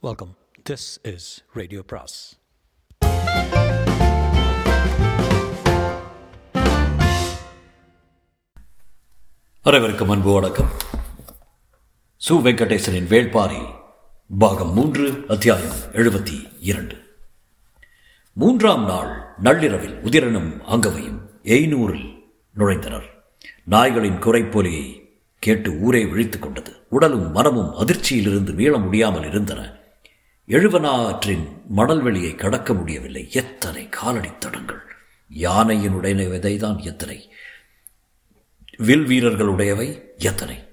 Welcome this is radio பிராஸ் அனைவருக்கும் அன்பு வணக்கம். சு வெங்கடேசனின் வேள்பாரி பாகம் மூன்று அத்தியாயம் எழுபத்தி இரண்டு. மூன்றாம் நாள் நள்ளிரவில் உதிரனும் அங்கவையும் எய்நூறில் நுழைந்தனர். நாய்களின் குறைப்பொலியை கேட்டு ஊரே விழித்துக் கொண்டது. உடலும் மனமும் அதிர்ச்சியிலிருந்து மீள முடியாமல் இருந்தன. எழுவனாற்றின் மணல்வெளியை கடக்க முடியவில்லை. எத்தனை காலடி தடங்கள். யானையினுடைய விதைதான் எத்தனை. வில் வீரர்களுடையவை எத்தனை.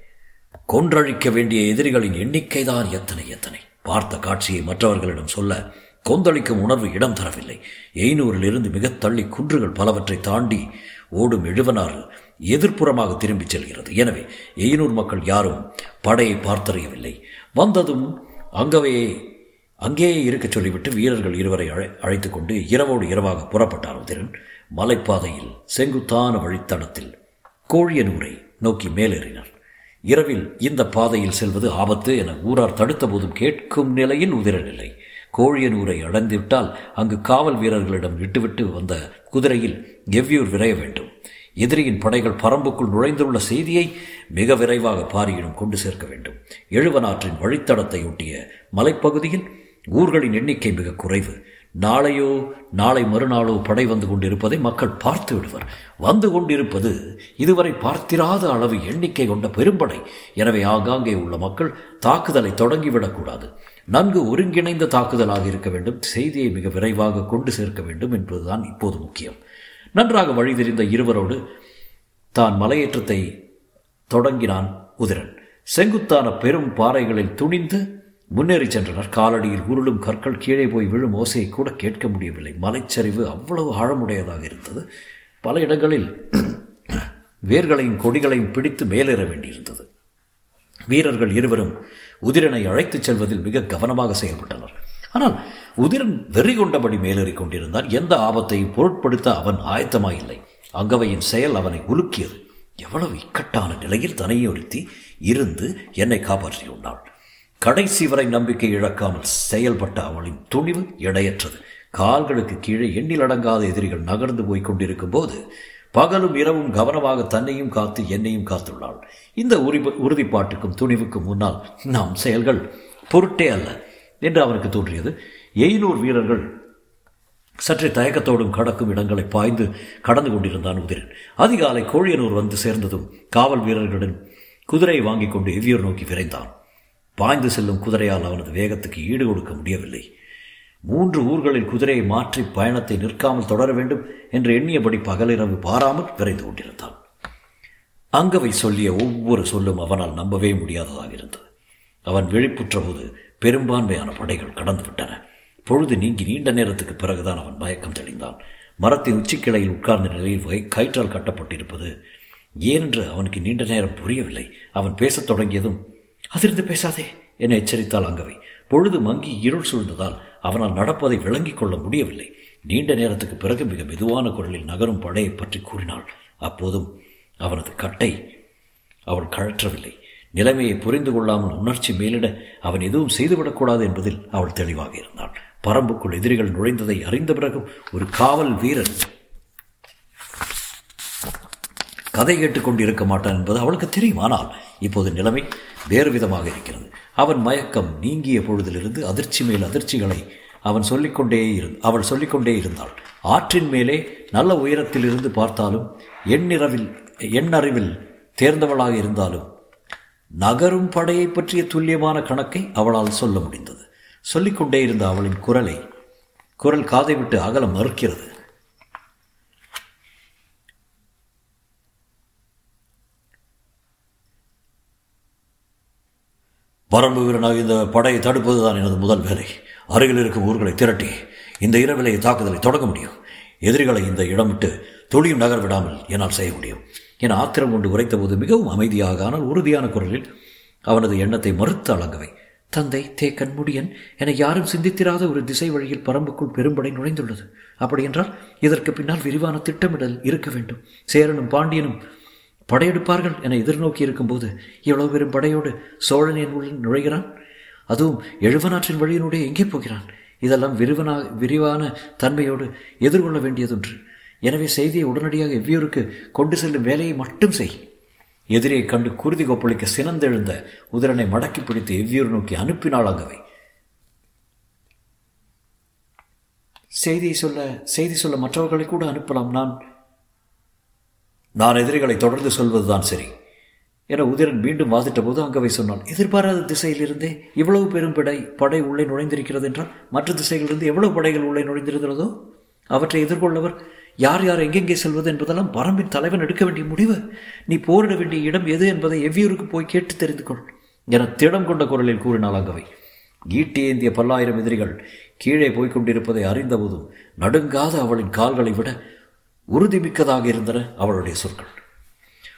கொன்றழிக்க வேண்டிய எதிரிகளின் எண்ணிக்கைதான் எத்தனை எத்தனை. பார்த்த காட்சியை மற்றவர்களிடம் சொல்ல கொந்தளிக்கும் உணர்வு இடம் தரவில்லை. எய்னூரிலிருந்து மிக தள்ளி குன்றுகள் பலவற்றை தாண்டி ஓடும் எழுவனாறு எதிர்ப்புறமாக திரும்பிச் செல்கிறது. எனவே எய்னூர் மக்கள் யாரும் படையை பார்த்தறியவில்லை. வந்ததும் அங்கவே அங்கேயே இருக்கச் சொல்லிவிட்டு வீரர்கள் இருவரை அழை அழைத்து கொண்டு இரவோடு இரவாக புறப்பட்டார் உதிரன் மலைப்பாதையில் செங்குத்தான வழித்தடத்தில் கோழியனூரை நோக்கி மேலேறினர். இரவில் இந்த பாதையில் செல்வது ஆபத்து என ஊரார் தடுத்த போதும் கேட்கும் நிலையில் உதிரனில்லை கோழியனூரை அடைந்துவிட்டால் அங்கு காவல் வீரர்களிடம் விட்டுவிட்டு வந்த குதிரையில் எவ்வியூர் விரைய வேண்டும். எதிரியின் படைகள் பரம்புக்குள் நுழைந்துள்ள செய்தியை மிக விரைவாக பாரியிடம் கொண்டு சேர்க்க வேண்டும். எழுவனாற்றின் வழித்தடத்தை ஒட்டிய மலைப்பகுதியில் ஊர்களின் எண்ணிக்கை மிக குறைவு. நாளையோ நாளை மறுநாளோ படை வந்து கொண்டிருப்பதை மக்கள் பார்த்து விடுவர். வந்து கொண்டிருப்பது இதுவரை பார்த்திராத அளவு எண்ணிக்கை கொண்ட பெரும்படை. எனவே ஆங்காங்கே உள்ள மக்கள் தாக்குதலை தொடங்கிவிடக்கூடாது நன்கு ஒருங்கிணைந்த தாக்குதலாக இருக்க வேண்டும். செய்தியை மிக விரைவாக கொண்டு சேர்க்க வேண்டும் என்பதுதான் இப்போது முக்கியம். நன்றாக வழி தெரிந்த இருவரோடு தான் மலையேற்றத்தை தொடங்கினான் உதிரன். செங்குத்தான பெரும் பாறைகளில் துணிந்து முன்னேறி சென்றனர். காலடியில் உருளும் கற்கள் கீழே போய் விழும் ஓசையை கூட கேட்க முடியவில்லை. மலைச்சரிவு அவ்வளவு ஆழமுடையதாக இருந்தது. பல இடங்களில் வேர்களையும் கொடிகளையும் பிடித்து மேலேற வேண்டியிருந்தது. வீரர்கள் இருவரும் உதிரனை அழைத்துச் செல்வதில் மிக கவனமாக செயல்பட்டனர். ஆனால் உதிரன் வெறி கொண்டபடி மேலேறிக் கொண்டிருந்தான். எந்த ஆபத்தையும் பொருட்படுத்த அவன் ஆயத்தமாயில்லை. அங்கவையின் செயல் அவனை உலுக்கியது. எவ்வளவு இக்கட்டான நிலையில் தனையொருத்தி இருந்து என்னை காப்பாற்றியுள்ளாள். கடைசி வரை நம்பிக்கை இழக்காமல் செயல்பட்ட அவளின் துணிவு எடையற்றது. கால்களுக்கு கீழே எண்ணில் அடங்காத எதிரிகள் நகர்ந்து போய் கொண்டிருக்கும் போது பகலும் இரவும் கவனமாக தன்னையும் காத்து என்னையும் காத்துள்ளாள். இந்த உரி உறுதிப்பாட்டுக்கும் துணிவுக்கும் முன்னால் நாம் செயல்கள் பொருட்டே அல்ல என்று அவனுக்கு தோன்றியது. எயினூர் வீரர்கள் சற்றே தயக்கத்தோடும் கடக்கும் இடங்களை பாய்ந்து கடந்து கொண்டிருந்தான் உதிரன். அதிகாலை கோழியனூர் வந்து சேர்ந்ததும் காவல் வீரர்களுடன் குதிரையை வாங்கி கொண்டு எவ்வியூர் நோக்கி விரைந்தான். பாய்ந்து செல்லும் குதிரையால் அவனது வேகத்துக்கு ஈடு கொடுக்க முடியவில்லை. மூன்று ஊர்களில் குதிரையை மாற்றி பயணத்தை நிற்காமல் தொடர வேண்டும் என்று எண்ணியபடி பகலிரவு பாராமல் விரைந்து கொண்டிருந்தான். அங்கவை சொல்லிய ஒவ்வொரு சொல்லும் அவனால் நம்பவே முடியாததாக இருந்தது. அவன் விழிப்புற்ற போது பெரும்பான்மையான படைகள் கடந்து விட்டன. பொழுது நீங்கி நீண்ட நேரத்துக்கு பிறகுதான் அவன் மயக்கம் தெளிந்தான். மரத்தின் உச்சிக்கிளையில் உட்கார்ந்த நிலையில் வகை கயிற்றால் கட்டப்பட்டிருப்பது ஏனென்று அவனுக்கு நீண்ட நேரம் புரியவில்லை. அவன் பேசத் தொடங்கியதும் அதிர்ந்து பேசாதே. என எச்சரித்தாள் அங்கவை. பொழுது மங்கி இருள் சூழ்ந்ததால் அவனால் நடப்பதை விளங்கிக் கொள்ள முடியவில்லை. நீண்ட நேரத்துக்கு பிறகு மிக மெதுவான குரலில் நகரும் படையை பற்றி கூறினாள். அப்போதும் அவனது கட்டை அவள் கழற்றவில்லை. நிலைமையை புரிந்து கொள்ளாமல் உணர்ச்சி மேலிட அவன் எதுவும் செய்துவிடக்கூடாது என்பதில் அவள் தெளிவாக இருந்தாள். பரம்புக்குள் எதிரிகள் நுழைந்ததை அறிந்த பிறகும் ஒரு காவல் வீரன் கதை கேட்டுக்கொண்டு இருக்க மாட்டான் என்பது அவளுக்கு தெரியும். ஆனால் இப்போது நிலைமை வேறு விதமாக இருக்கிறது. அவன் மயக்கம் நீங்கிய பொழுதிலிருந்து அதிர்ச்சி மேல் அதிர்ச்சிகளை அவன் சொல்லிக்கொண்டே இரு அவள் சொல்லிக்கொண்டே இருந்தாள். ஆற்றின் மேலே நல்ல உயரத்தில் இருந்து பார்த்தாலும் எண்ணிரவில் எண்ணறிவில் தேர்ந்தவளாக இருந்தாலும் நகரும் படையை பற்றிய துல்லியமான கணக்கை அவளால் சொல்ல முடிந்தது. சொல்லிக்கொண்டே இருந்த அவளின் குரலை குரல் காதை விட்டு அகலம் மறுக்கிறது. வரம்பு வீரனாக இந்த படையை தடுப்பதுதான் எனது முதல் வேலை. அருகில் இருக்கும் ஊர்களை திரட்டி இந்த இரவிலை தாக்குதலை தொடங்க முடியும். எதிரிகளை இந்த இடம் விட்டு தொழியும் நகர் விடாமல் என்னால் செய்ய முடியும். என ஆத்திரம் கொண்டு உரைத்தபோது மிகவும் அமைதியாக ஆனால் உறுதியான குரலில் அவனது எண்ணத்தை மறுத்து அளங்கவை தந்தை தே கண்முடியன் என யாரும் சிந்தித்திராத ஒரு திசை வழியில் பரம்புக்குள் பெரும்படை நுழைந்துள்ளது. அப்படியென்றால் இதற்கு பின்னால் விரிவான திட்டமிடல் இருக்க வேண்டும். சேரனும் பாண்டியனும் படையெடுப்பார்கள் என எதிர்நோக்கி இருக்கும்போது இவ்வளவு பெரும் படையோடு சோழன் என் நுழைகிறான்? அதுவும் எழுவனாற்றின் வழியினுடைய எங்கே போகிறான்? இதெல்லாம் விரிவனா விரிவான தன்மையோடு எதிர்கொள்ள வேண்டியதொன்று. எனவே செய்தியை உடனடியாக எவ்வியூருக்கு கொண்டு செல்லும் வேலையை மட்டும் செய். எதிரியை கண்டு குருதி கொப்பளிக்க சினந்தெழுந்த உதிரனை மடக்கி பிடித்து எவ்வியூர் நோக்கி அனுப்பினாள் அங்கவை செய்தியை சொல்ல செய்தி சொல்ல மற்றவர்களை கூட அனுப்பலாம். நான் நான் எதிரிகளை தொடர்ந்து சொல்வதுதான் சரி. என உதிரன் மீண்டும் வாதிட்ட போது அங்கவை சொன்னான் எதிர்பாராத திசையிலிருந்தே இவ்வளவு பெரும் படை படை உள்ளே நுழைந்திருக்கிறது என்றால் மற்ற திசையிலிருந்து எவ்வளவு படைகள் உள்ளே நுழைந்திருக்கிறதோ அவற்றை எதிர்கொள்ளவர் யார் யார் எங்கெங்கே செல்வது என்பதெல்லாம் பரம்பின் தலைவன் எடுக்க வேண்டிய முடிவு. நீ போரிட வேண்டிய இடம் எது என்பதை எவ்வியூருக்கு போய் கேட்டு தெரிந்து கொள் என திடம் கொண்ட குரலில் கூறினாள் அங்கவை. ஈட்டி ஏந்திய பல்லாயிரம் எதிரிகள் கீழே போய்க் கொண்டிருப்பதை அறிந்தபோதும் நடுங்காத அவளின் கால்களை விட உறுதிமிக்கதாக இருந்தன அவளுடைய சொற்கள்.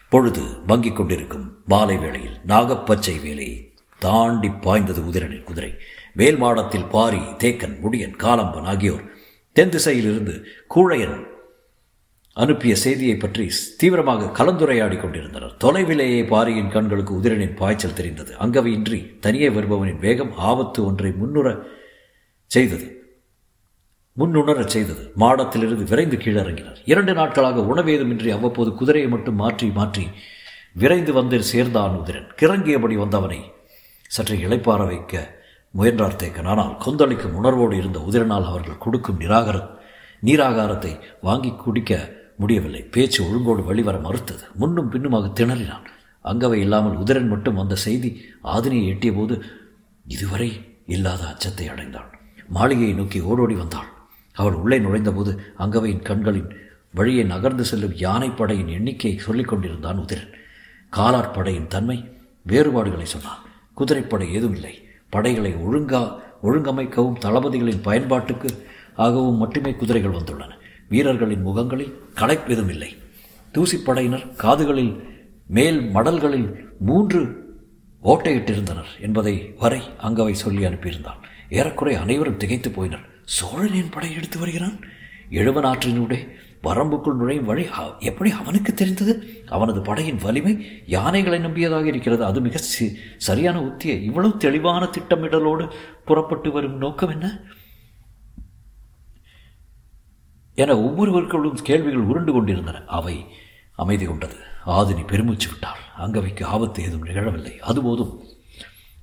பொழுது மங்கிக் கொண்டிருக்கும் மாலை வேளையில் நாகப்பச்சை வேலை தாண்டி பாய்ந்தது உதிரனின் குதிரை. மேல் மாடத்தில் பாரி தேக்கன் முடியன் காலம்பன் ஆகியோர் தென் திசையிலிருந்து கூழையன் அனுப்பிய செய்தியை பற்றி தீவிரமாக கலந்துரையாடி கொண்டிருந்தனர். தொலைவிலேயே பாரியின் கண்களுக்கு உதிரனின் பாய்ச்சல் தெரிந்தது. அங்கவையின்றி தனியே வருபவனின் வேகம் ஆபத்து ஒன்றை முன்னுற செய்தது. முன்னுணரச் செய்தது. மாடத்திலிருந்து விரைந்து கீழிறங்கினார். இரண்டு நாட்களாக உணவேதுமின்றி அவ்வப்போது குதிரையை மட்டும் மாற்றி மாற்றி விரைந்து வந்து சேர்ந்தான் உதிரன். கிறங்கியபடி வந்தவனை சற்று இளைப்பார வைக்க முயன்றார் தேக்கன். ஆனால் கொந்தளிக்கும் உணர்வோடு இருந்த உதிரனால் அவர்கள் கொடுக்கும் நிராகர நீராகாரத்தை வாங்கி குடிக்க முடியவில்லை. பேச்சு ஒழுங்கோடு வெளிவர மறுத்தது. முன்னும் பின்னுமாக திணறினான். அங்கவை இல்லாமல் உதிரன் மட்டும் வந்த செய்தி ஆதினியை எட்டிய போது இதுவரை இல்லாத அச்சத்தை அடைந்தான். மாளிகையை நோக்கி ஓடோடி வந்தாள். அவள் உள்ளே நுழைந்தபோது அங்கவையின் கண்களின் வழியை நகர்ந்து செல்லும் யானைப்படையின் எண்ணிக்கையை சொல்லிக் கொண்டிருந்தான் உதிரன். காலாட்படையின் தன்மை வேறுபாடுகளை சொன்னான். குதிரைப்படை ஏதும் இல்லை. படைகளை ஒழுங்கா ஒழுங்கமைக்கவும் தளபதிகளின் பயன்பாட்டுக்கு ஆகவும் மட்டுமே குதிரைகள் வந்துள்ளன. வீரர்களின் முகங்களில் களைப்பெதும் இல்லை. தூசிப்படையினர் காதுகளில் மேல் மடல்களில் மூன்று ஓட்டையிட்டிருந்தனர் என்பதை வரை அங்கவை சொல்லி அனுப்பியிருந்தான். ஏறக்குறை அனைவரும் திகைத்து போயினர். சோழனின் படை எடுத்து வருகிறான். எழுவனாற்றினூடே வரம்புக்குள் நுழையும் வழி எப்படி அவனுக்கு தெரிந்தது? அவனது படையின் வலிமை யானைகளை நம்பியதாக இருக்கிறது. அது மிக சரியான உத்தியை இவ்வளவு தெளிவான திட்டமிடலோடு புறப்பட்டு வரும் நோக்கம் என்ன? என ஒவ்வொருவர்களும் கேள்விகள் உருண்டு கொண்டிருந்தன. அவை அமைதி கொண்டது. ஆதினி பெருமூச்சு விட்டாள். அங்கவைக்கு ஆபத்து ஏதும் நிகழவில்லை. அதுபோதும்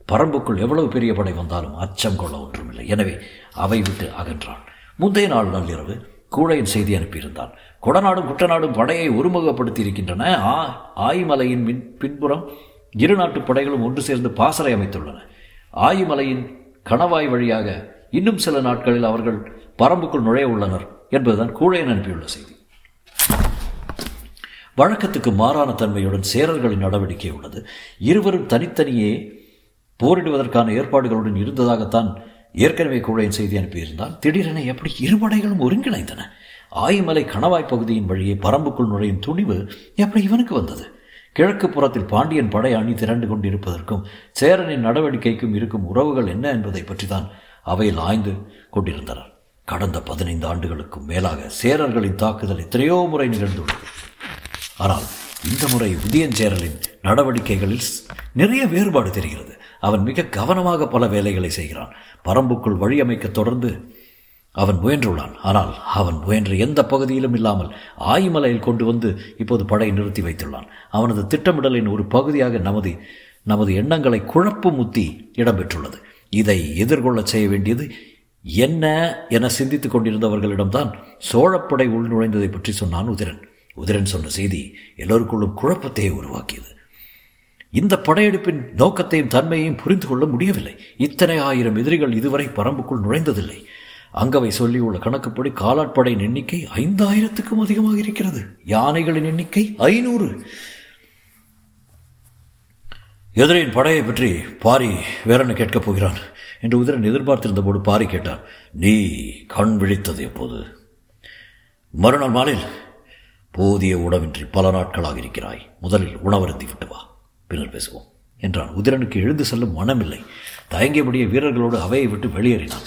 பரம்புக்குள் எவ்வளவு பெரிய படை வந்தாலும் அச்சம் கொள்ள ஒன்றுமில்லை. எனவே அவை விட்டு அகன்றான் முந்தைய நாள் நள்ளிரவு கூழையின் செய்தி அனுப்பியிருந்தான். கொடநாடும் குட்டநாடும் படையை ஒருமுகப்படுத்தி இருக்கின்றன ஆ ஆயிமலையின் மின் பின்புறம் இரு நாட்டு படைகளும் ஒன்று சேர்ந்து பாசறை அமைத்துள்ளன. ஆயிமலையின் கணவாய் வழியாக இன்னும் சில நாட்களில் அவர்கள் பரம்புக்குள் நுழைய உள்ளனர் என்பதுதான் கூழையன் அனுப்பியுள்ள செய்தி. வழக்கத்துக்கு மாறான தன்மையுடன் சேரர்களின் நடவடிக்கை உள்ளது. இருவரும் தனித்தனியே போரிடுவதற்கான ஏற்பாடுகளுடன் இருந்ததாகத்தான் ஏற்கனவே கூழையின் செய்தி அனுப்பியிருந்தான் திடீரென எப்படி இருபடைகளும் ஒருங்கிணைந்தன? ஆயிமலை கணவாய் பகுதியின் வழியே பரம்புக்குள் நுழையும் துணிவு எப்படி இவனுக்கு வந்தது? கிழக்கு புறத்தில் பாண்டியன் படை அணி திரண்டு கொண்டிருப்பதற்கும் சேரனின் நடவடிக்கைக்கும் இருக்கும் உறவுகள் என்ன என்பதை பற்றி தான் அவையில் ஆய்ந்து கொண்டிருந்தனர். கடந்த பதினைந்து ஆண்டுகளுக்கும் மேலாக சேரர்களின் தாக்குதல் எத்தனையோ முறை நிகழ்ந்துள்ளது. ஆனால் இந்த முறை உதயஞ்சேரலின் நடவடிக்கைகளில் நிறைய வேறுபாடு தெரிகிறது. அவன் மிக கவனமாக பல வேலைகளை செய்கிறான். பரம்புக்குள் வழியமைக்க தொடர்ந்து அவன் முயன்றுள்ளான். ஆனால் அவன் முயன்ற எந்த பகுதியிலும் இல்லாமல் ஆயிமலையில் கொண்டு வந்து இப்போது படை நிறுத்தி வைத்துள்ளான். அவனது திட்டமிடலின் ஒரு பகுதியாக நமது நமது எண்ணங்களை குழப்பும் முத்தி இடம்பெற்றுள்ளது. இதை எதிர்கொள்ள செய்ய வேண்டியது என்ன என சிந்தித்துக் கொண்டிருந்தவர்களிடம்தான் சோழப்படை உள்நுழைந்ததை பற்றி சொன்னான் உதிரன். உதிரன் சொன்ன செய்தி எல்லோருக்குள்ளும் குழப்பத்தையே உருவாக்கியது. இந்த படையெடுப்பின் நோக்கத்தையும் தன்மையையும் புரிந்து கொள்ள முடியவில்லை. இத்தனை ஆயிரம் எதிரிகள் இதுவரை பரம்புக்குள் நுழைந்ததில்லை. அங்கவை சொல்லியுள்ள கணக்குப்படி காலாட்படையின் எண்ணிக்கை ஐந்தாயிரத்துக்கும் அதிகமாக இருக்கிறது. யானைகளின் எண்ணிக்கை ஐநூறு. எதிரின் படையை பற்றி பாரி வேறென்ன கேட்கப் போகிறான் என்று உதிரன் எதிர்பார்த்திருந்த போது பாரி கேட்டான். நீ கண் விழித்தது எப்போது? மறுநாள் மாலையில். போதிய உணவின்றி பல நாட்களாக இருக்கிறாய். முதலில் உணவருந்தி விட்டு வா. பின்னர் பேசுவோம் என்றான். உதிரனுக்கு எழுந்து செல்லும் மனமில்லை. தயங்கியபடியே வீரர்களோடு அவையை விட்டு வெளியேறினான்.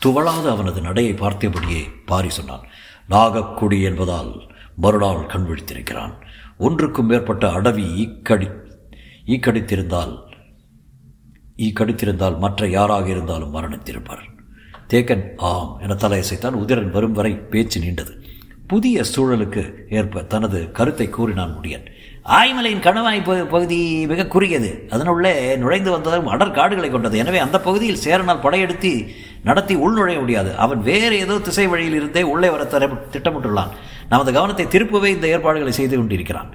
துவளாத அவனது நடையை பார்த்தபடியே பாரி சொன்னான் நாகக்குடி என்பதால் மறுநாள் கண் விழித்திருக்கிறான். ஒன்றுக்கும் மேற்பட்ட அடவி ஈக்கடி ஈக்கடித்திருந்தால் ஈக்கடித்திருந்தால் மற்ற யாராக இருந்தாலும் மரணித்திருப்பார் தேக்கன் ஆம் என தலையசைத்தான் உதிரன் வரும் வரை பேச்சு நீண்டது. புதிய சூழலுக்கு ஏற்ப தனது கருத்தை கூறினான் முடியன். ஆய்மலையின் கணவாய் பகுதி மிக குறுகியது. அதனுள்ளே நுழைந்து வந்ததும் அடர் காடுகளை கொண்டது. எனவே அந்த பகுதியில் சேரனால் படையெடுத்து நடத்தி உள்நுழைய முடியாது. அவன் வேறு ஏதோ திசை வழியில் இருந்தே உள்ளே வர திட்டமிட்டுள்ளான். நமது கவனத்தை திருப்பவே இந்த ஏற்பாடுகளை செய்து கொண்டிருக்கிறான்.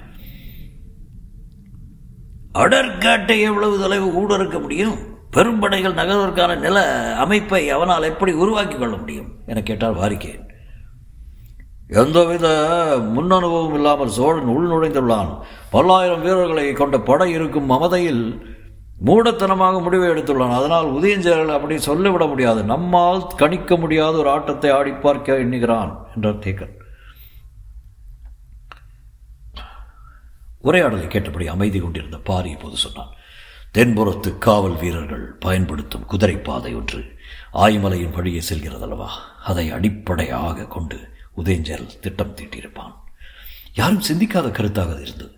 அடற்காட்டை எவ்வளவு தொலைவு ஊடறுக்க முடியும்? பெரும்படைகள் நகர்வதற்கான நில அமைப்பை அவனால் எப்படி உருவாக்கி கொள்ள முடியும்? என கேட்டார் வாரிக்கேன் எந்தவித முன் அனுபவம் இல்லாமல் சோழன் உள் நுழைந்துள்ளான். பல்லாயிரம் வீரர்களை கொண்ட படை இருக்கும் மமதையில் மூடத்தனமாக முடிவை எடுத்துள்ளான். அதனால் உதயஞ்சேரல் அப்படி சொல்லிவிட முடியாது. நம்மால் கணிக்க முடியாத ஒரு ஆட்டத்தை ஆடி பார்க்க எண்ணுகிறான் என்றார் தேக்கன் உரையாடலை கேட்டபடி அமைதி கொண்டிருந்த பாரி இப்போது சொன்னான். தென்புறத்து காவல் வீரர்கள் பயன்படுத்தும் குதிரை பாதை ஒன்று ஆய்மலையின் வழியே செல்கிறதல்லவா? அதை அடிப்படையாக கொண்டு உதயஞ்சல் திட்டம் தீட்டியிருப்பான். யாரும் சிந்திக்காத கருத்தாக அது இருந்தது.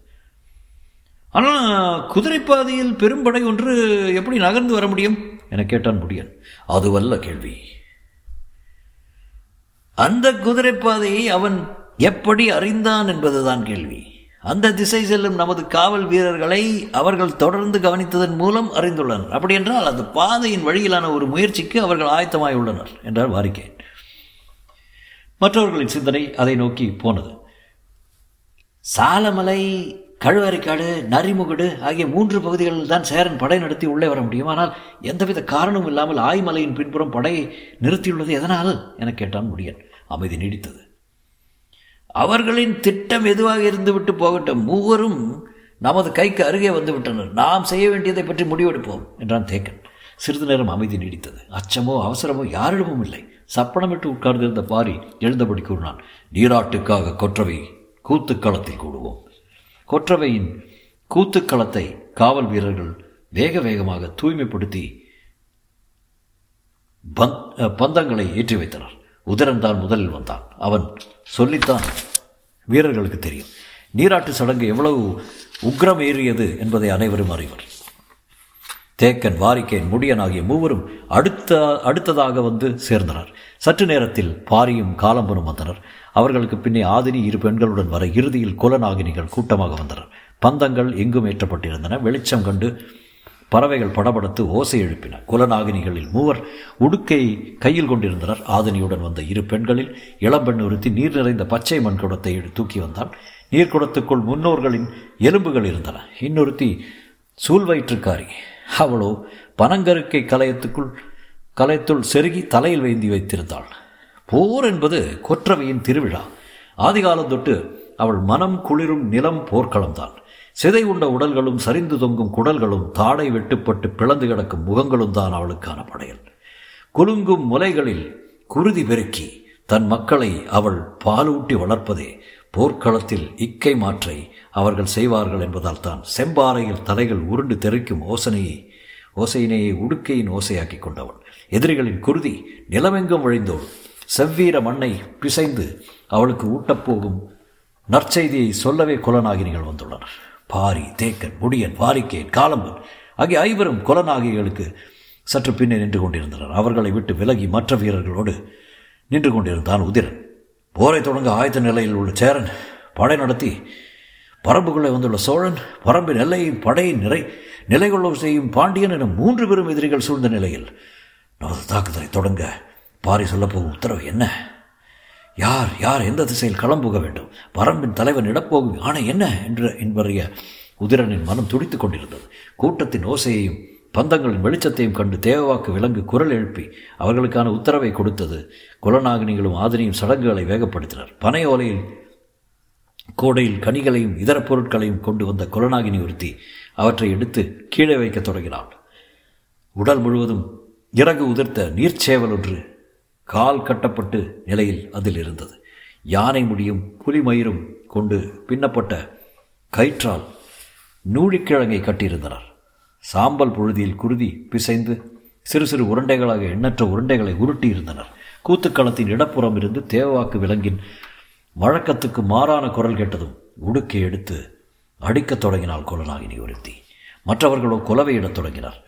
ஆனால் குதிரைப்பாதையில் பெரும்படை ஒன்று எப்படி நகர்ந்து வர முடியும்? என கேட்டான் முடியன். அதுவல்ல கேள்வி. அந்த குதிரைப்பாதையை அவன் எப்படி அறிந்தான் என்பதுதான் கேள்வி. அந்த திசை செல்லும் நமது காவல் வீரர்களை அவர்கள் தொடர்ந்து கவனித்ததன் மூலம் அறிந்துள்ளனர். அப்படி என்றால் அந்த பாதையின் வழியிலான ஒரு முயற்சிக்கு அவர்கள் ஆயத்தமாய் உள்ளனர் என்றார் வாரிக்கேன். மற்றவர்களின் சிந்தனை அதை நோக்கி போனது. சாலமலை கழுவாரிக்காடு நரிமுகடு ஆகிய மூன்று பகுதிகளில் தான் சேரன் படை நடத்தி உள்ளே வர முடியும். ஆனால் எந்தவித காரணமும் இல்லாமல் ஆய்மலையின் பின்புறம் படையை நிறுத்தியுள்ளது எதனால் என கேட்டான் முடியன். அமைதி நீடித்தது. அவர்களின் திட்டம் எதுவாக இருந்துவிட்டு போகட்டும். மூவரும் நமது கைக்கு அருகே வந்துவிட்டனர் நாம் செய்ய வேண்டியதை பற்றி முடிவெடுப்போம் என்றான் தேக்கன். சிறிது நேரம் அமைதி நீடித்தது. அச்சமோ அவசரமோ யாரிடமும் இல்லை. சப்பனமிட்டு உட்கார்ந்திருந்த பாரி எழுந்தபடி கூறினான் நீராட்டுக்காக கொற்றவை கூத்துக்களத்தில் கூடுவோம். கொற்றவையின் கூத்துக்களத்தை காவல் வீரர்கள் வேக வேகமாக தூய்மைப்படுத்தி பந்தங்களை ஏற்றி வைத்தனர். உதரன் தான் முதலில் வந்தான். அவன் சொல்லித்தான் வீரர்களுக்கு தெரியும். நீராட்டு சடங்கு எவ்வளவு உக்ரம் ஏறியது என்பதை அனைவரும் அறிவர். தேக்கன் வாரிக்கேன் முடியன் ஆகிய மூவரும் அடுத்த அடுத்ததாக வந்து சேர்ந்தனர். சற்று நேரத்தில் பாரியும் காலம்பனும் வந்தனர். அவர்களுக்கு பின்னே ஆதினி இரு பெண்களுடன் வர இறுதியில் குலநாகினிகள் கூட்டமாக வந்தனர். பந்தங்கள் எங்கும் ஏற்றப்பட்டிருந்தன. வெளிச்சம் கண்டு பறவைகள் படபடத்து ஓசை எழுப்பின. குலநாகினிகளில் மூவர் உடுக்கை கையில் கொண்டிருந்தனர். ஆதினியுடன் வந்த இரு பெண்களில் இளம்பெண் ஒருத்தி நீர் நிறைந்த பச்சை மண் குடத்தை தூக்கி வந்தாள் நீர்க்குடத்துக்குள் முன்னோர்களின் எலும்புகள் இருந்தன. இன்னொருத்தி சூழ்வயிற்றுக்காரி அவளோ பனங்கருக்கை கலையத்துக்குள் கலையத்துள் செருகி தலையில் வேந்தி வைத்திருந்தாள். போர் என்பது கொற்றவையின் திருவிழா. ஆதிகாலம் தொட்டு அவள் மனம் குளிரும் நிலம் போர்க்களம்தான். சிதை உண்ட உடல்களும் சரிந்து தொங்கும் குடல்களும் தாடை வெட்டுப்பட்டு பிளந்து கிடக்கும் முகங்களும் தான் அவளுக்கான படையல். குலுங்கும் முலைகளில் குருதி பெருக்கி தன் மக்களை அவள் பாலூட்டி வளர்ப்பதே போர்க்களத்தில் இக்கை மாற்றை அவர்கள் செய்வார்கள் என்பதால் தான் செம்பாறையில் தலைகள் உருண்டு தெறிக்கும் ஓசனையை ஓசையினையை உடுக்கையின் ஓசையாக்கி கொண்டவள் எதிரிகளின் குருதி நிலமெங்கும் வழிந்தோள். செவ்வீர மண்ணை பிசைந்து அவளுக்கு ஊட்டப்போகும் நற்செய்தியை சொல்லவே குலநாகினிகள் வந்துள்ளனர் பாரி தேக்கன் முடியன் வாரிக்கேன் காலம்பன் ஆகிய ஐவரும் குலநாகிகளுக்கு சற்று பின்னே நின்று கொண்டிருந்தனர். அவர்களை விட்டு விலகி மற்ற வீரர்களோடு நின்று கொண்டிருந்தான் உதிரன். போரை தொடங்க ஆயத்த நிலையில் உள்ள சேரன் படை நடத்தி பரம்புக்குள்ளே வந்துள்ள சோழன் பரம்பின் எல்லையும் படையை நிறை நிலை கொள்ள செய்யும் பாண்டியன் என மூன்று பெரும் எதிரிகள் சூழ்ந்த நிலையில் நமது தாக்குதலை தொடங்க பாரி சொல்லப்போகும் உத்தரவு என்ன? யார் யார் எந்த திசையில் களம்புக வேண்டும்? பரம்பின் தலைவன் இடப்போகும் ஆணை என்ன? என்று என்பறிய உதிரனின் மனம் துடித்துக் கொண்டிருந்தது. கூட்டத்தின் ஓசையையும் பந்தங்களின் வெளிச்சத்தையும் கண்டு தேவவாக்கு விலங்கு குரல் எழுப்பி அவர்களுக்கான உத்தரவை கொடுத்தது. குலநாகினிகளும் ஆதினியும் சடங்குகளை வேகப்படுத்தினர். பனை ஓலையில் கோடையில் கனிகளையும் இதர பொருட்களையும் கொண்டு வந்த குலநாகினி ஒருத்தி அவற்றை எடுத்து கீழே வைக்கத் தொடங்கினாள். உடல் முழுவதும் இறகு உதிர்த்த நீர்ச்சேவல் ஒன்று கால் கட்டப்பட்டு நிலையில் அதில் இருந்தது. யானை முடியும் புலிமயிரும் கொண்டு பின்னப்பட்ட கயிற்றால் நூழிக்கிழங்கை கட்டியிருந்தனர். சாம்பல் புழுதியில் குருதி பிசைந்து சிறு சிறு உருண்டைகளாக எண்ணற்ற உருண்டைகளை உருட்டி இருந்தனர் கூத்துக்களத்தின் இடப்புறம் இருந்து தேவாக்கு விலங்கின் வழக்கத்துக்கு மாறான குரல் கேட்டதும் உடுக்கை எடுத்து அடிக்கத் தொடங்கினாள் குலநாகினி ஒருத்தி. மற்றவர்களோ குலவையிடத் தொடங்கினார்.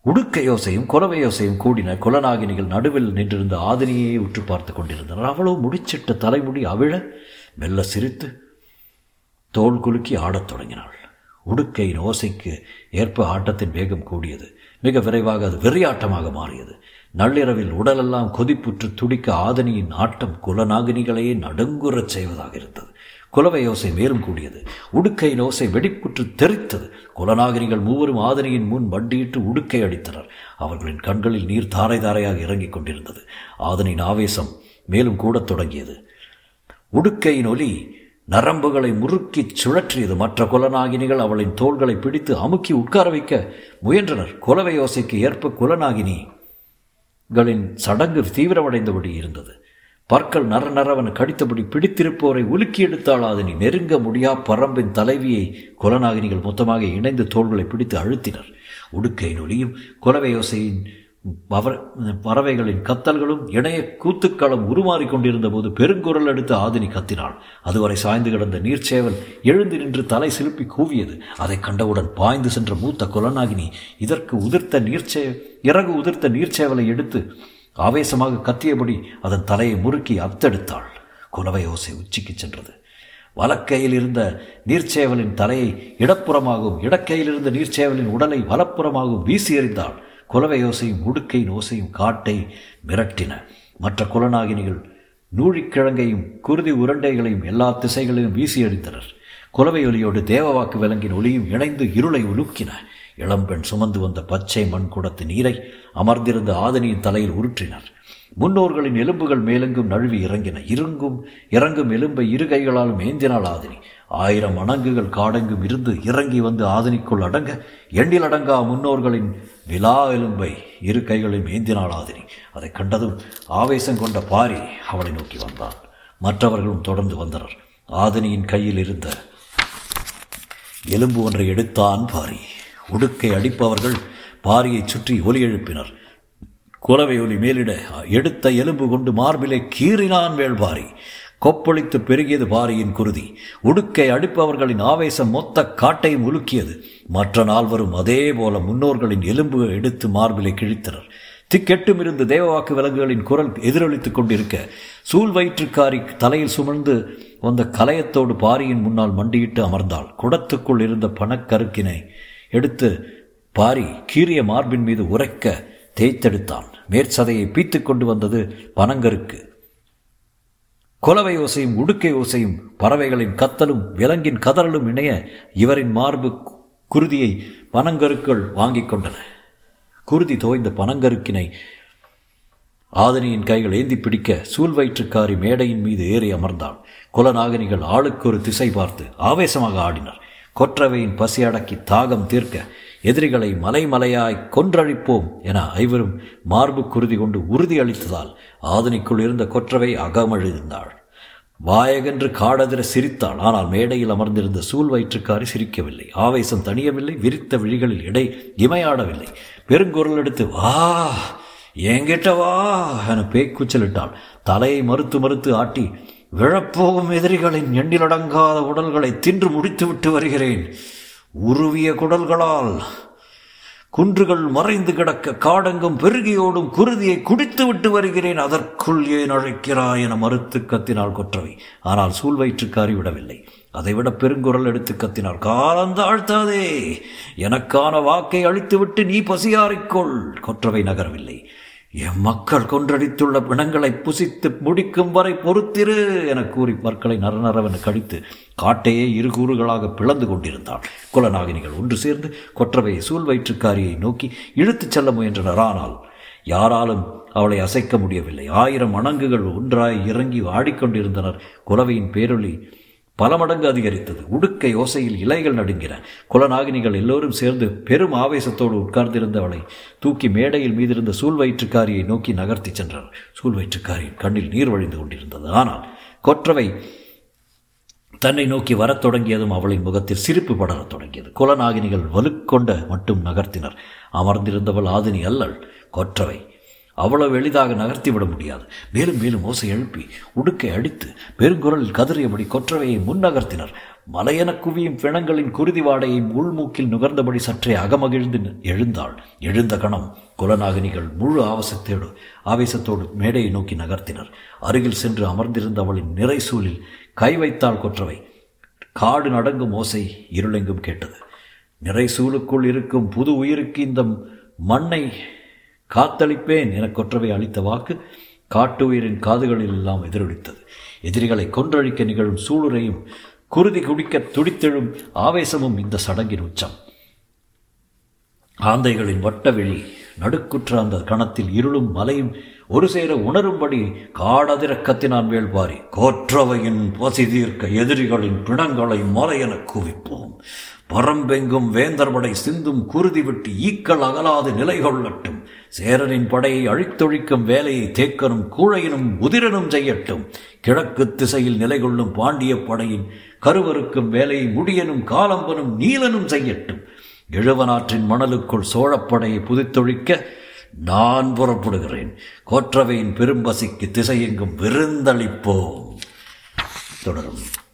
உடுக்க யோசையும் குலவை யோசையும் கூடின குலநாகினிகள் நடுவில் நின்றிருந்த ஆதினியை உற்று பார்த்து கொண்டிருந்தனர். அவளோ முடிச்சிட்ட தலைமுடி அவிழ மெல்ல சிரித்து தோல் குலுக்கி ஆடத் தொடங்கினாள். உடுக்கையின் ஓசைக்கு ஏற்ப ஆட்டத்தின் வேகம் கூடியது. மிக விரைவாக அது வெறியாட்டமாக மாறியது. நள்ளிரவில் உடலெல்லாம் கொதிப்புற்று துடிக்க ஆதனியின் ஆட்டம் குலநாகினிகளையே நடுங்குறச் செய்வதாக இருந்தது. குலவை ஓசை மேலும் கூடியது. உடுக்கையின் ஓசை வெடிப்புற்று தெரித்தது. குலநாகினிகள் மூவரும் ஆதனியின் முன் வண்டியிட்டு உடுக்கை அடித்தனர். அவர்களின் கண்களில் நீர் தாரை தாரையாக இறங்கிக் கொண்டிருந்தது. ஆதனின் ஆவேசம் மேலும் கூடத் தொடங்கியது. உடுக்கையின் ஒலி நரம்புகளை முறுக்கிச் சுழற்றியது மற்ற குலநாகினிகள் அவளின் தோள்களை பிடித்து அமுக்கி உட்கார வைக்க முயன்றனர். குலவை யோசைக்கு ஏற்ப குலநாகினிகளின் சடங்கு தீவிரமடைந்தபடி இருந்தது. பற்கள் நர நரவன் கடித்தபடி பிடித்திருப்போரை உலுக்கி எடுத்தாள் அதனை நெருங்க முடியா பரம்பின் தலைவியை குலநாகினிகள் மொத்தமாக இணைந்து தோள்களை பிடித்து அழுத்தினர். உடுக்கை நொலியும் குலவை யோசையின் பறவைகளின் கத்தல்களும் இணைய கூத்துக்களும் உருமாறி கொண்டிருந்த போது பெருங்குரல் எடுத்து ஆதினி கத்தினாள். அதுவரை சாய்ந்து கிடந்த நீர்ச்சேவல் எழுந்து நின்று தலை சிலுப்பி கூவியது. அதை கண்டவுடன் பாய்ந்து சென்ற மூத்த குலநாகினி இதற்கு உதிர்த்த நீர்ச்சே இறகு உதிர்த்த நீர்ச்சேவலை எடுத்து ஆவேசமாக கத்தியபடி அதன் தலையை முறுக்கி அத்தெடுத்தாள். குலவை ஓசை உச்சிக்கு சென்றது. வலக்கையில் இருந்த நீர்ச்சேவலின் தலையை இடப்புறமாகவும் இடக்கையில் இருந்த நீர்ச்சேவலின் உடலை வலப்புறமாகவும் வீசி எறிந்தாள். குலவை ஓசையும் உடுக்கையின் ஓசையும் காட்டை மிரட்டின. மற்ற குலநாகினிகள் நூழிக்கிழங்கையும் குருதி உருண்டைகளையும் எல்லா திசைகளையும் வீசி அடித்தனர். குலவை ஒலியோடு தேவவாக்கு விலங்கின் ஒளியும் இணைந்து இருளை உலுக்கின. இளம்பெண் சுமந்து வந்த பச்சை மண் குடத்து நீரை அமர்ந்திருந்த ஆதனியின் தலையில் உருற்றினர் முன்னோர்களின் எலும்புகள் மேலெங்கும் நழுவி இறங்கின. இருங்கும் இறங்கும் எலும்பை இரு கைகளாலும் ஏந்தினாள் ஆதினி. ஆயிரம் அணங்குகள் காடெங்கும் இருந்து இறங்கி வந்து ஆதினிக்குள் அடங்க எண்ணில் அடங்கா முன்னோர்களின் நிலா எலும்பை இரு கைகளையும் ஏந்தினாளாதினி அதை கண்டதும் ஆவேசம் கொண்ட பாரி அவளை நோக்கி வந்தான். மற்றவர்களும் தொடர்ந்து வந்தனர். ஆதினியின் கையில் இருந்த எலும்பு ஒன்றை எடுத்தான் பாரி. உடுக்கை அடிப்பவர்கள் பாரியை சுற்றி ஒலி எழுப்பினர். குலவை ஒலி மேலிட எடுத்த எலும்பு கொண்டு மார்பிலை கீறினான் வேள்பாரி கொப்பளித்து பெருகியது பாரியின் குருதி. உடுக்கை அடிப்பவர்களின் ஆவேசம் மொத்த காட்டையும் உலுக்கியது. மற்ற நால்வரும் அதே போல முன்னோர்களின் எலும்பு எடுத்து மார்பிலை கிழித்தனர். திக்கெட்டும் இருந்து தேவவாக்கு விலங்குகளின் குரல் எதிரொலித்துக் கொண்டிருக்க சூழ் வயிற்றுக்காரி தலையில் சுமந்து வந்த கலையத்தோடு பாரியின் முன்னால் மண்டியிட்டு அமர்ந்தாள். குடத்துக்குள் இருந்த பணக்கருக்கினை எடுத்து பாரி கீறிய மார்பின் மீது உரைக்க தேய்த்தெடுத்தான். மேற்சதையை பீத்து கொண்டு வந்தது பனங்கருக்கு குலவை ஓசையும் உடுக்கை ஓசையும் பறவைகளின் கத்தலும் விலங்கின் கதறலும் இணைய இவரின் மார்பு குருதியை பனங்கருக்கள் வாங்கிக் கொண்டன. குருதி தோய்ந்த பனங்கருக்கினை ஆதனியின் கைகள் ஏந்தி பிடிக்க சூழ்வயிற்றுக்காரி மேடையின் மீது ஏறி அமர்ந்தாள். குலநாகினிகள் ஆளுக்கு ஒரு திசை பார்த்து ஆவேசமாக ஆடினர். கொற்றவையின் பசி அடக்கி தாகம் தீர்க்க எதிரிகளை மலைமலையாய் கொன்றழிப்போம் என ஐவரும் மார்பு குருதி கொண்டு உறுதி அளித்ததால் ஆதனிக்குள் இருந்த கொற்றவை அகமழிந்தாள். வாயகென்று காடதிர சிரித்தாள். ஆனால் மேடையில் அமர்ந்திருந்த சூழ் வயிற்றுக்காரி சிரிக்கவில்லை. ஆவேசம் தணியவில்லை. விரித்த விழிகளில் இடை இமையாடவில்லை. பெருங்குரல் எடுத்து வா என்கிட்ட வா என பேய்க்குச்சலிட்டாள். தலையை மறுத்து மறுத்து ஆட்டி விழப்போகும் எதிரிகளின் எண்ணிலடங்காத உடல்களை தின்று முடித்து விட்டு வருகிறேன். உருவிய குடல்களால் குன்றுகள் மறைந்து கிடக்க காடெங்கும் பெருகியோடும் குருதியை குடித்து விட்டு வருகிறேன். அதற்குள் ஏன் அழைக்கிறாய் என மறுத்து கத்தினால் கொற்றவை. ஆனால் சூழ்வயிற்றுக்காரி விடவில்லை. அதைவிட பெருங்குரல் எடுத்து கத்தினார் காலந்தாழ்த்தாதே எனக்கான வாக்கை அழித்துவிட்டு நீ பசியாறிக்கொள். கொற்றவை நகரவில்லை. எம் மக்கள் கொன்றடித்துள்ள பிணங்களை புசித்து முடிக்கும் வரை பொறுத்திரு என கூறி பற்களை நரநரவென கழித்து காட்டையே இரு கூறுகளாக பிளந்து கொண்டிருந்தாள் குலநாகினிகள் ஒன்று சேர்ந்து கொற்றவையை சூழ் வயிற்றுக்காரியை நோக்கி இழுத்துச் செல்ல முயன்றனர். ஆனால் யாராலும் அவளை அசைக்க முடியவில்லை. ஆயிரம் அணங்குகள் ஒன்றாய் இறங்கி ஆடிக்கொண்டிருந்தனர் குலவையின் பேரொளி பல மடங்கு அதிகரித்தது. உடுக்கை ஓசையில் இலைகள் நடுங்கின. குலநாகினிகள் எல்லோரும் சேர்ந்து பெரும் ஆவேசத்தோடு உட்கார்ந்திருந்தவளை தூக்கி மேடையில் மீதிருந்த சூழ்வயிற்றுக்காரியை நோக்கி நகர்த்தி சென்றனர். சூழ்வயிற்றுக்காரியின் கண்ணில் நீர் வழிந்து கொண்டிருந்தது. ஆனால் கொற்றவை தன்னை நோக்கி வரத் தொடங்கியதும் அவளின் முகத்தில் சிரிப்பு படரத் தொடங்கியது. குலநாகினிகள் வலுக்கொண்ட மட்டும் நகர்த்தினர். அமர்ந்திருந்தவள் ஆதினி அல்லள். கொற்றவை அவ்வளவு எளிதாக நகர்த்திவிட முடியாது. மேலும் மேலும் ஓசை எழுப்பி உடுக்கை அடித்து பெருங்குரலில் கதறியபடி கொற்றவையை முன்னகர்த்தினர் மலையென குவியும் பிணங்களின் குருதி வாடையை உள்மூக்கில் நுகர்ந்தபடி சற்றே அகமகிழ்ந்து எழுந்தாள். எழுந்த கணம் குலநாகினிகள் முழு ஆவசத்தோடு ஆவேசத்தோடு மேடையை நோக்கி நகர்த்தினர். அருகில் சென்று அமர்ந்திருந்த அவளின் நிறைசூலில் கை வைத்தாள் கொற்றவை. காடு நடங்கும் ஓசை இருளெங்கும் கேட்டது. நிறைசூலுக்குள் இருக்கும் புது உயிருக்கு இந்த மண்ணை காத்தளிப்பேன் என கொற்றவை அளித்த வாக்கு காட்டு உயிரின் காதுகளில் எல்லாம் எதிரொலித்தது. எதிரிகளை கொன்றழிக்க நிகழும் சூளுரையும் குருதி குடிக்க துடித்தெழும் ஆவேசமும் இந்த சடங்கின் உச்சம். ஆந்தைகளின் வட்டவெளி நடுக்குற்ற அந்த கணத்தில் இருளும் மலையும் ஒரு சேர உணரும்படி காடதிர கத்தினான் வேள்பாரி கோற்றவையின் பசி தீர்க்க எதிரிகளின் பிணங்களை மலையென குவிப்போம். பரம்பெங்கும் வேந்தர்படை சிந்தும் குருதி விட்டு ஈக்கள் அகலாது நிலை கொள்ளட்டும் சேரனின் படையை அழித்தொழிக்கும் வேலையை தேக்கனும் கூழையினும் உதிரனும் செய்யட்டும். கிழக்கு திசையில் நிலை கொள்ளும் பாண்டிய படையின் கருவருக்கும் வேலையை முடியனும் காலம்பனும் நீலனும் செய்யட்டும். இழுவனாற்றின் மணலுக்குள் சோழப்படையை புதித்தொழிக்க நான் புறப்படுகிறேன். கோற்றவையின் பெரும்பசிக்கு திசையெங்கும் விருந்தளிப்போம். தொடரும்.